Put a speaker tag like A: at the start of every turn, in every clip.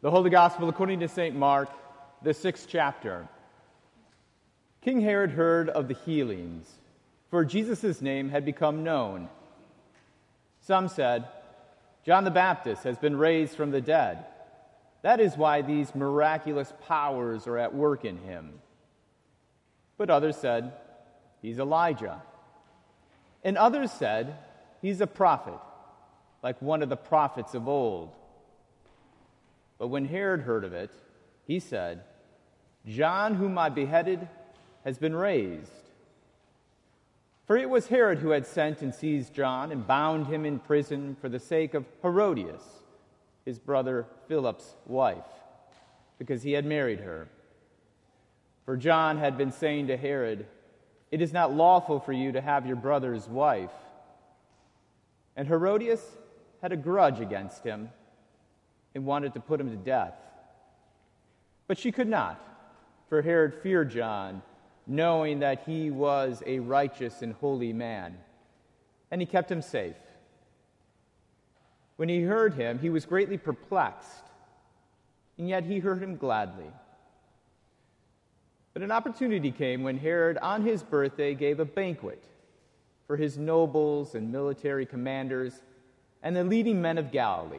A: The Holy Gospel according to St. Mark, the sixth chapter. King Herod heard of the healings, for Jesus' name had become known. Some said, John the Baptist has been raised from the dead. That is why these miraculous powers are at work in him. But others said, He's Elijah. And others said, He's a prophet, like one of the prophets of old. But when Herod heard of it, he said, John, whom I beheaded, has been raised. For it was Herod who had sent and seized John and bound him in prison for the sake of Herodias, his brother Philip's wife, because he had married her. For John had been saying to Herod, It is not lawful for you to have your brother's wife. And Herodias had a grudge against him and wanted to put him to death. But she could not, for Herod feared John, knowing that he was a righteous and holy man, and he kept him safe. When he heard him, he was greatly perplexed, and yet he heard him gladly. But an opportunity came when Herod, on his birthday, gave a banquet for his nobles and military commanders and the leading men of Galilee.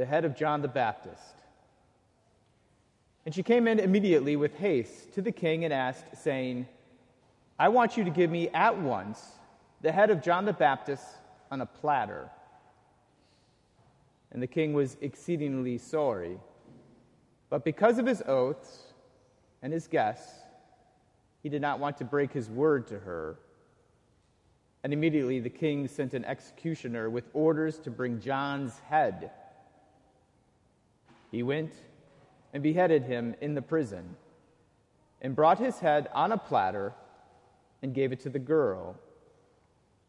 A: the head of John the Baptist. And she came in immediately with haste to the king and asked, saying, I want you to give me at once the head of John the Baptist on a platter. And the king was exceedingly sorry. But because of his oaths and his guests, he did not want to break his word to her. And immediately the king sent an executioner with orders to bring John's head. He went and beheaded him in the prison, and brought his head on a platter and gave it to the girl,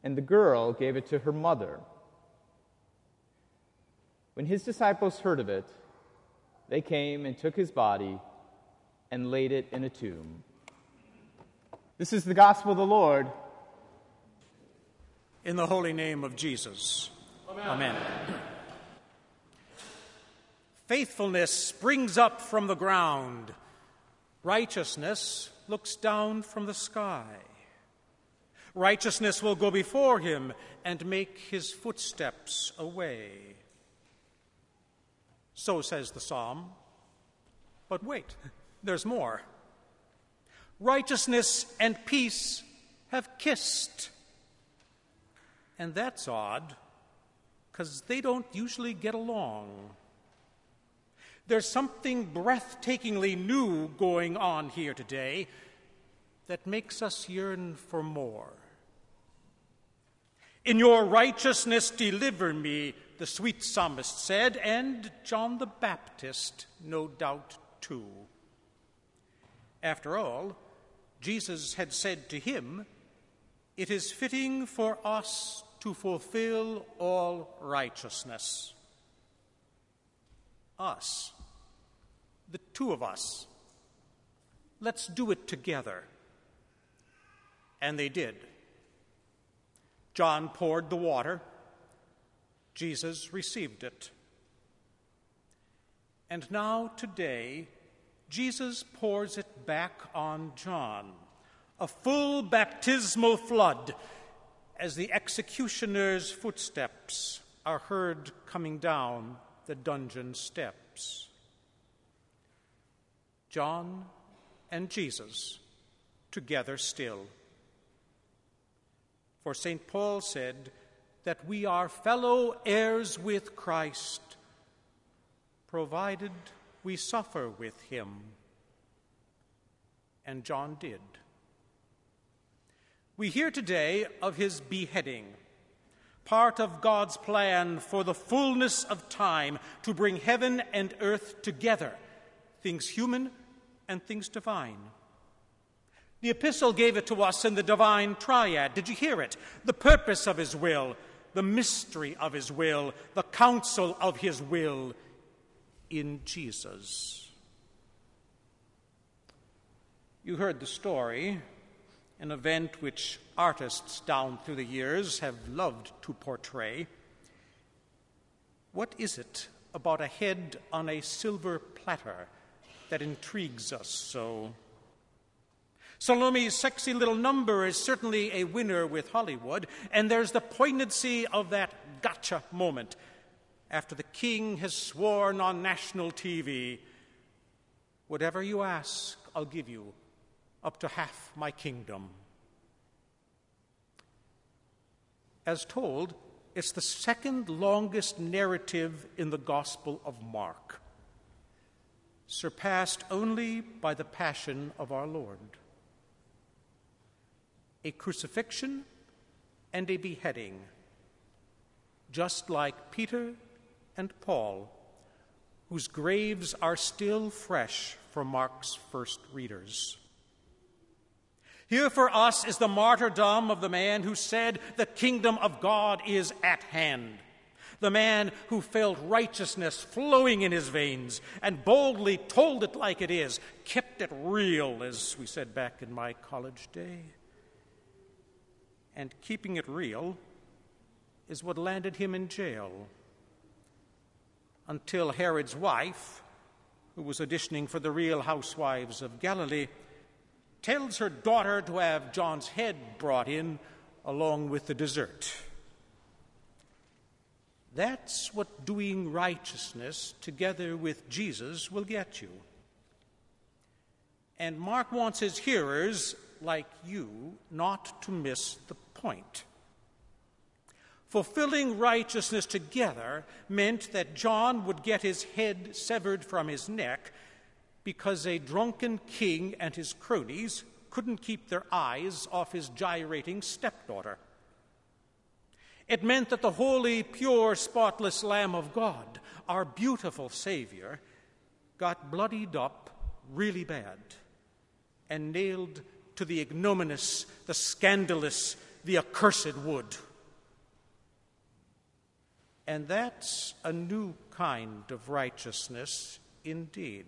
A: and the girl gave it to her mother. When his disciples heard of it, they came and took his body and laid it in a tomb. This is the gospel of the Lord.
B: In the holy name of Jesus. Amen. Amen. Faithfulness springs up from the ground. Righteousness looks down from the sky. Righteousness will go before him and make his footsteps a way. So says the psalm. But wait, there's more. Righteousness and peace have kissed. And that's odd, because they don't usually get along. There's something breathtakingly new going on here today that makes us yearn for more. In your righteousness, deliver me, the sweet psalmist said, and John the Baptist, no doubt, too. After all, Jesus had said to him, It is fitting for us to fulfill all righteousness us, the two of us. Let's do it together. And they did. John poured the water, Jesus received it. And now, today, Jesus pours it back on John, a full baptismal flood, as the executioner's footsteps are heard coming down the dungeon steps. John and Jesus together still. For St. Paul said that we are fellow heirs with Christ, provided we suffer with him. And John did. We hear today of his beheading part of God's plan for the fullness of time to bring heaven and earth together, things human and things divine. The epistle gave it to us in the divine triad. Did you hear it? The purpose of his will, the mystery of his will, the counsel of his will in Jesus. You heard the story, an event which artists down through the years have loved to portray. What is it about a head on a silver platter that intrigues us so? Salome's sexy little number is certainly a winner with Hollywood, and there's the poignancy of that gotcha moment after the king has sworn on national TV Whatever you ask, I'll give you, up to half my kingdom. As told, it's the second longest narrative in the Gospel of Mark, surpassed only by the Passion of our Lord a crucifixion, and a beheading, just like Peter and Paul, whose graves are still fresh for Mark's first readers. Here for us is the martyrdom of the man who said, The kingdom of God is at hand. The man who felt righteousness flowing in his veins and boldly told it like it is, kept it real, as we said back in my college day and keeping it real is what landed him in jail. Until Herod's wife, who was auditioning for the Real Housewives of Galilee, tells her daughter to have John's head brought in along with the dessert. That's what doing righteousness together with Jesus will get you. And Mark wants his hearers like you not to miss the point. Fulfilling righteousness together meant that John would get his head severed from his neck because a drunken king and his cronies couldn't keep their eyes off his gyrating stepdaughter. It meant that the holy, pure, spotless Lamb of God, our beautiful Savior, got bloodied up really bad and nailed to the ignominious, the scandalous, the accursed wood. And that's a new kind of righteousness indeed.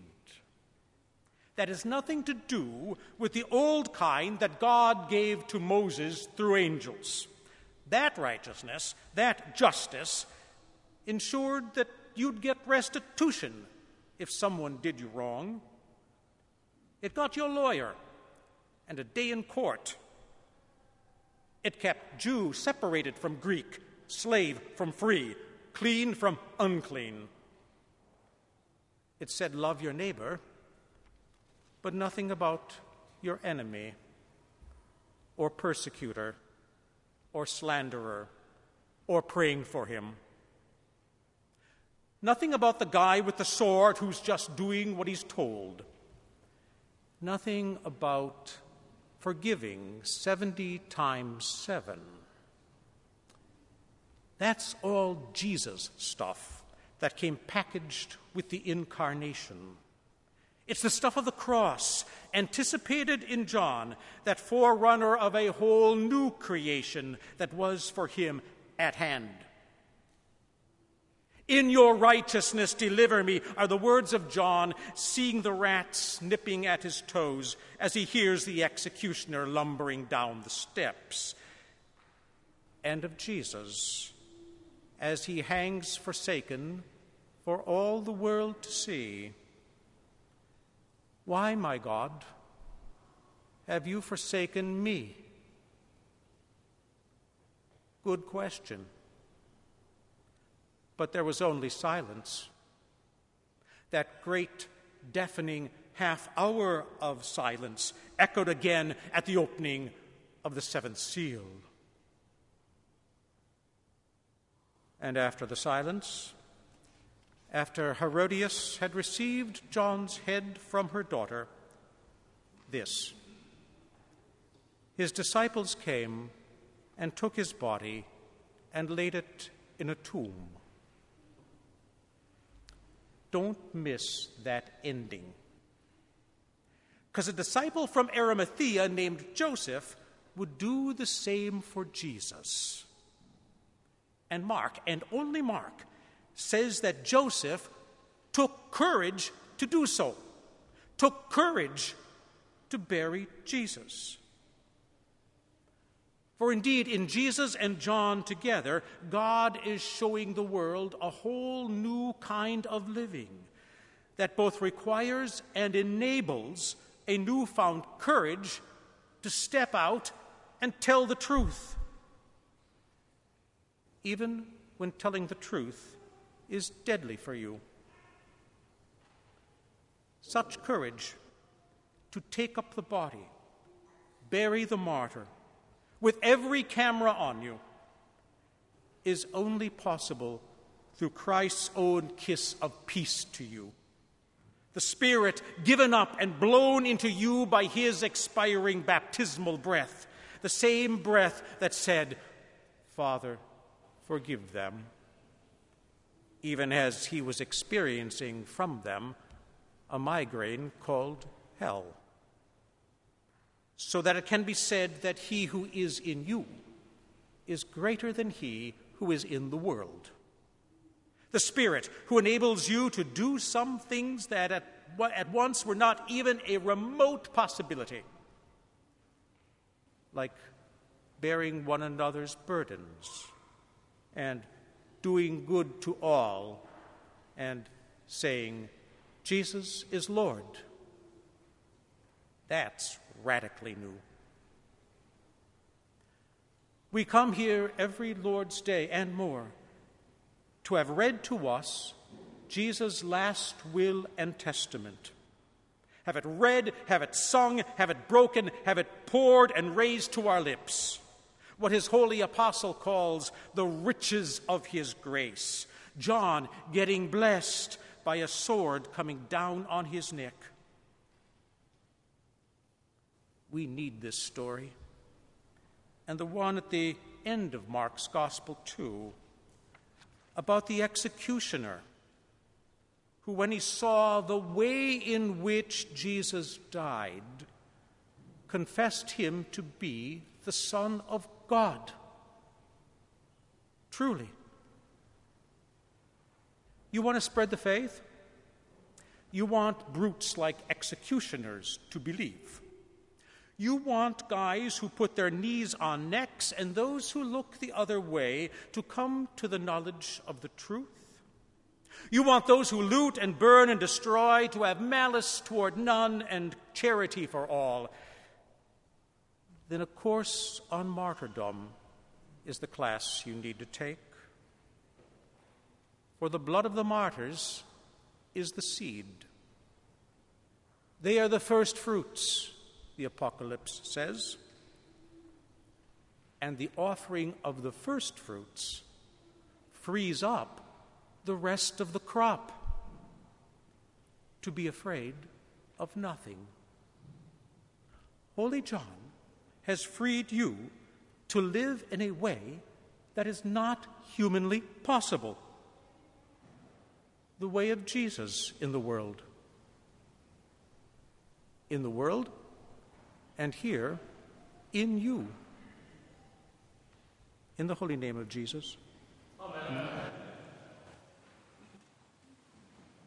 B: That has nothing to do with the old kind that God gave to Moses through angels. That righteousness, that justice, ensured that you'd get restitution if someone did you wrong. It got you a lawyer and a day in court. It kept Jew separated from Greek, slave from free, clean from unclean. It said, Love your neighbor, but nothing about your enemy, or persecutor, or slanderer, or praying for him. Nothing about the guy with the sword who's just doing what he's told. Nothing about forgiving 70 times 7. That's all Jesus stuff that came packaged with the incarnation. It's the stuff of the cross, anticipated in John, that forerunner of a whole new creation that was for him at hand. In your righteousness, deliver me, are the words of John, seeing the rats nipping at his toes as he hears the executioner lumbering down the steps. And of Jesus, as he hangs forsaken for all the world to see. Why, my God, have you forsaken me? Good question but there was only silence. That great, deafening half hour of silence echoed again at the opening of the seventh seal. And after the silence, after Herodias had received John's head from her daughter, this His disciples came and took his body and laid it in a tomb. Don't miss that ending. Because a disciple from Arimathea named Joseph would do the same for Jesus. And Mark, and only Mark, says that Joseph took courage to do so, took courage to bury Jesus. For indeed, in Jesus and John together, God is showing the world a whole new kind of living that both requires and enables a newfound courage to step out and tell the truth, even when telling the truth is deadly for you. Such courage to take up the body, bury the martyr, with every camera on you, is only possible through Christ's own kiss of peace to you. The Spirit given up and blown into you by His expiring baptismal breath, the same breath that said, Father, forgive them, even as He was experiencing from them a migraine called hell. So that it can be said that he who is in you is greater than he who is in the world. The Spirit who enables you to do some things that at, at once were not even a remote possibility, like bearing one another's burdens and doing good to all and saying, Jesus is Lord. That's radically new. We come here every Lord's Day and more to have read to us Jesus' last will and testament. Have it read, have it sung, have it broken, have it poured and raised to our lips. What his holy apostle calls the riches of his grace. John getting blessed by a sword coming down on his neck. We need this story. And the one at the end of Mark's Gospel, too, about the executioner who, when he saw the way in which Jesus died, confessed him to be the Son of God. Truly. You want to spread the faith? You want brutes like executioners to believe. You want guys who put their knees on necks and those who look the other way to come to the knowledge of the truth. You want those who loot and burn and destroy to have malice toward none and charity for all. Then a course on martyrdom is the class you need to take. For the blood of the martyrs is the seed. They are the first fruits, the Apocalypse says. And the offering of the first fruits frees up the rest of the crop to be afraid of nothing. Holy John has freed you to live in a way that is not humanly possible the way of Jesus in the world. In the world, and here, in you. In the holy name of Jesus. Amen. Amen.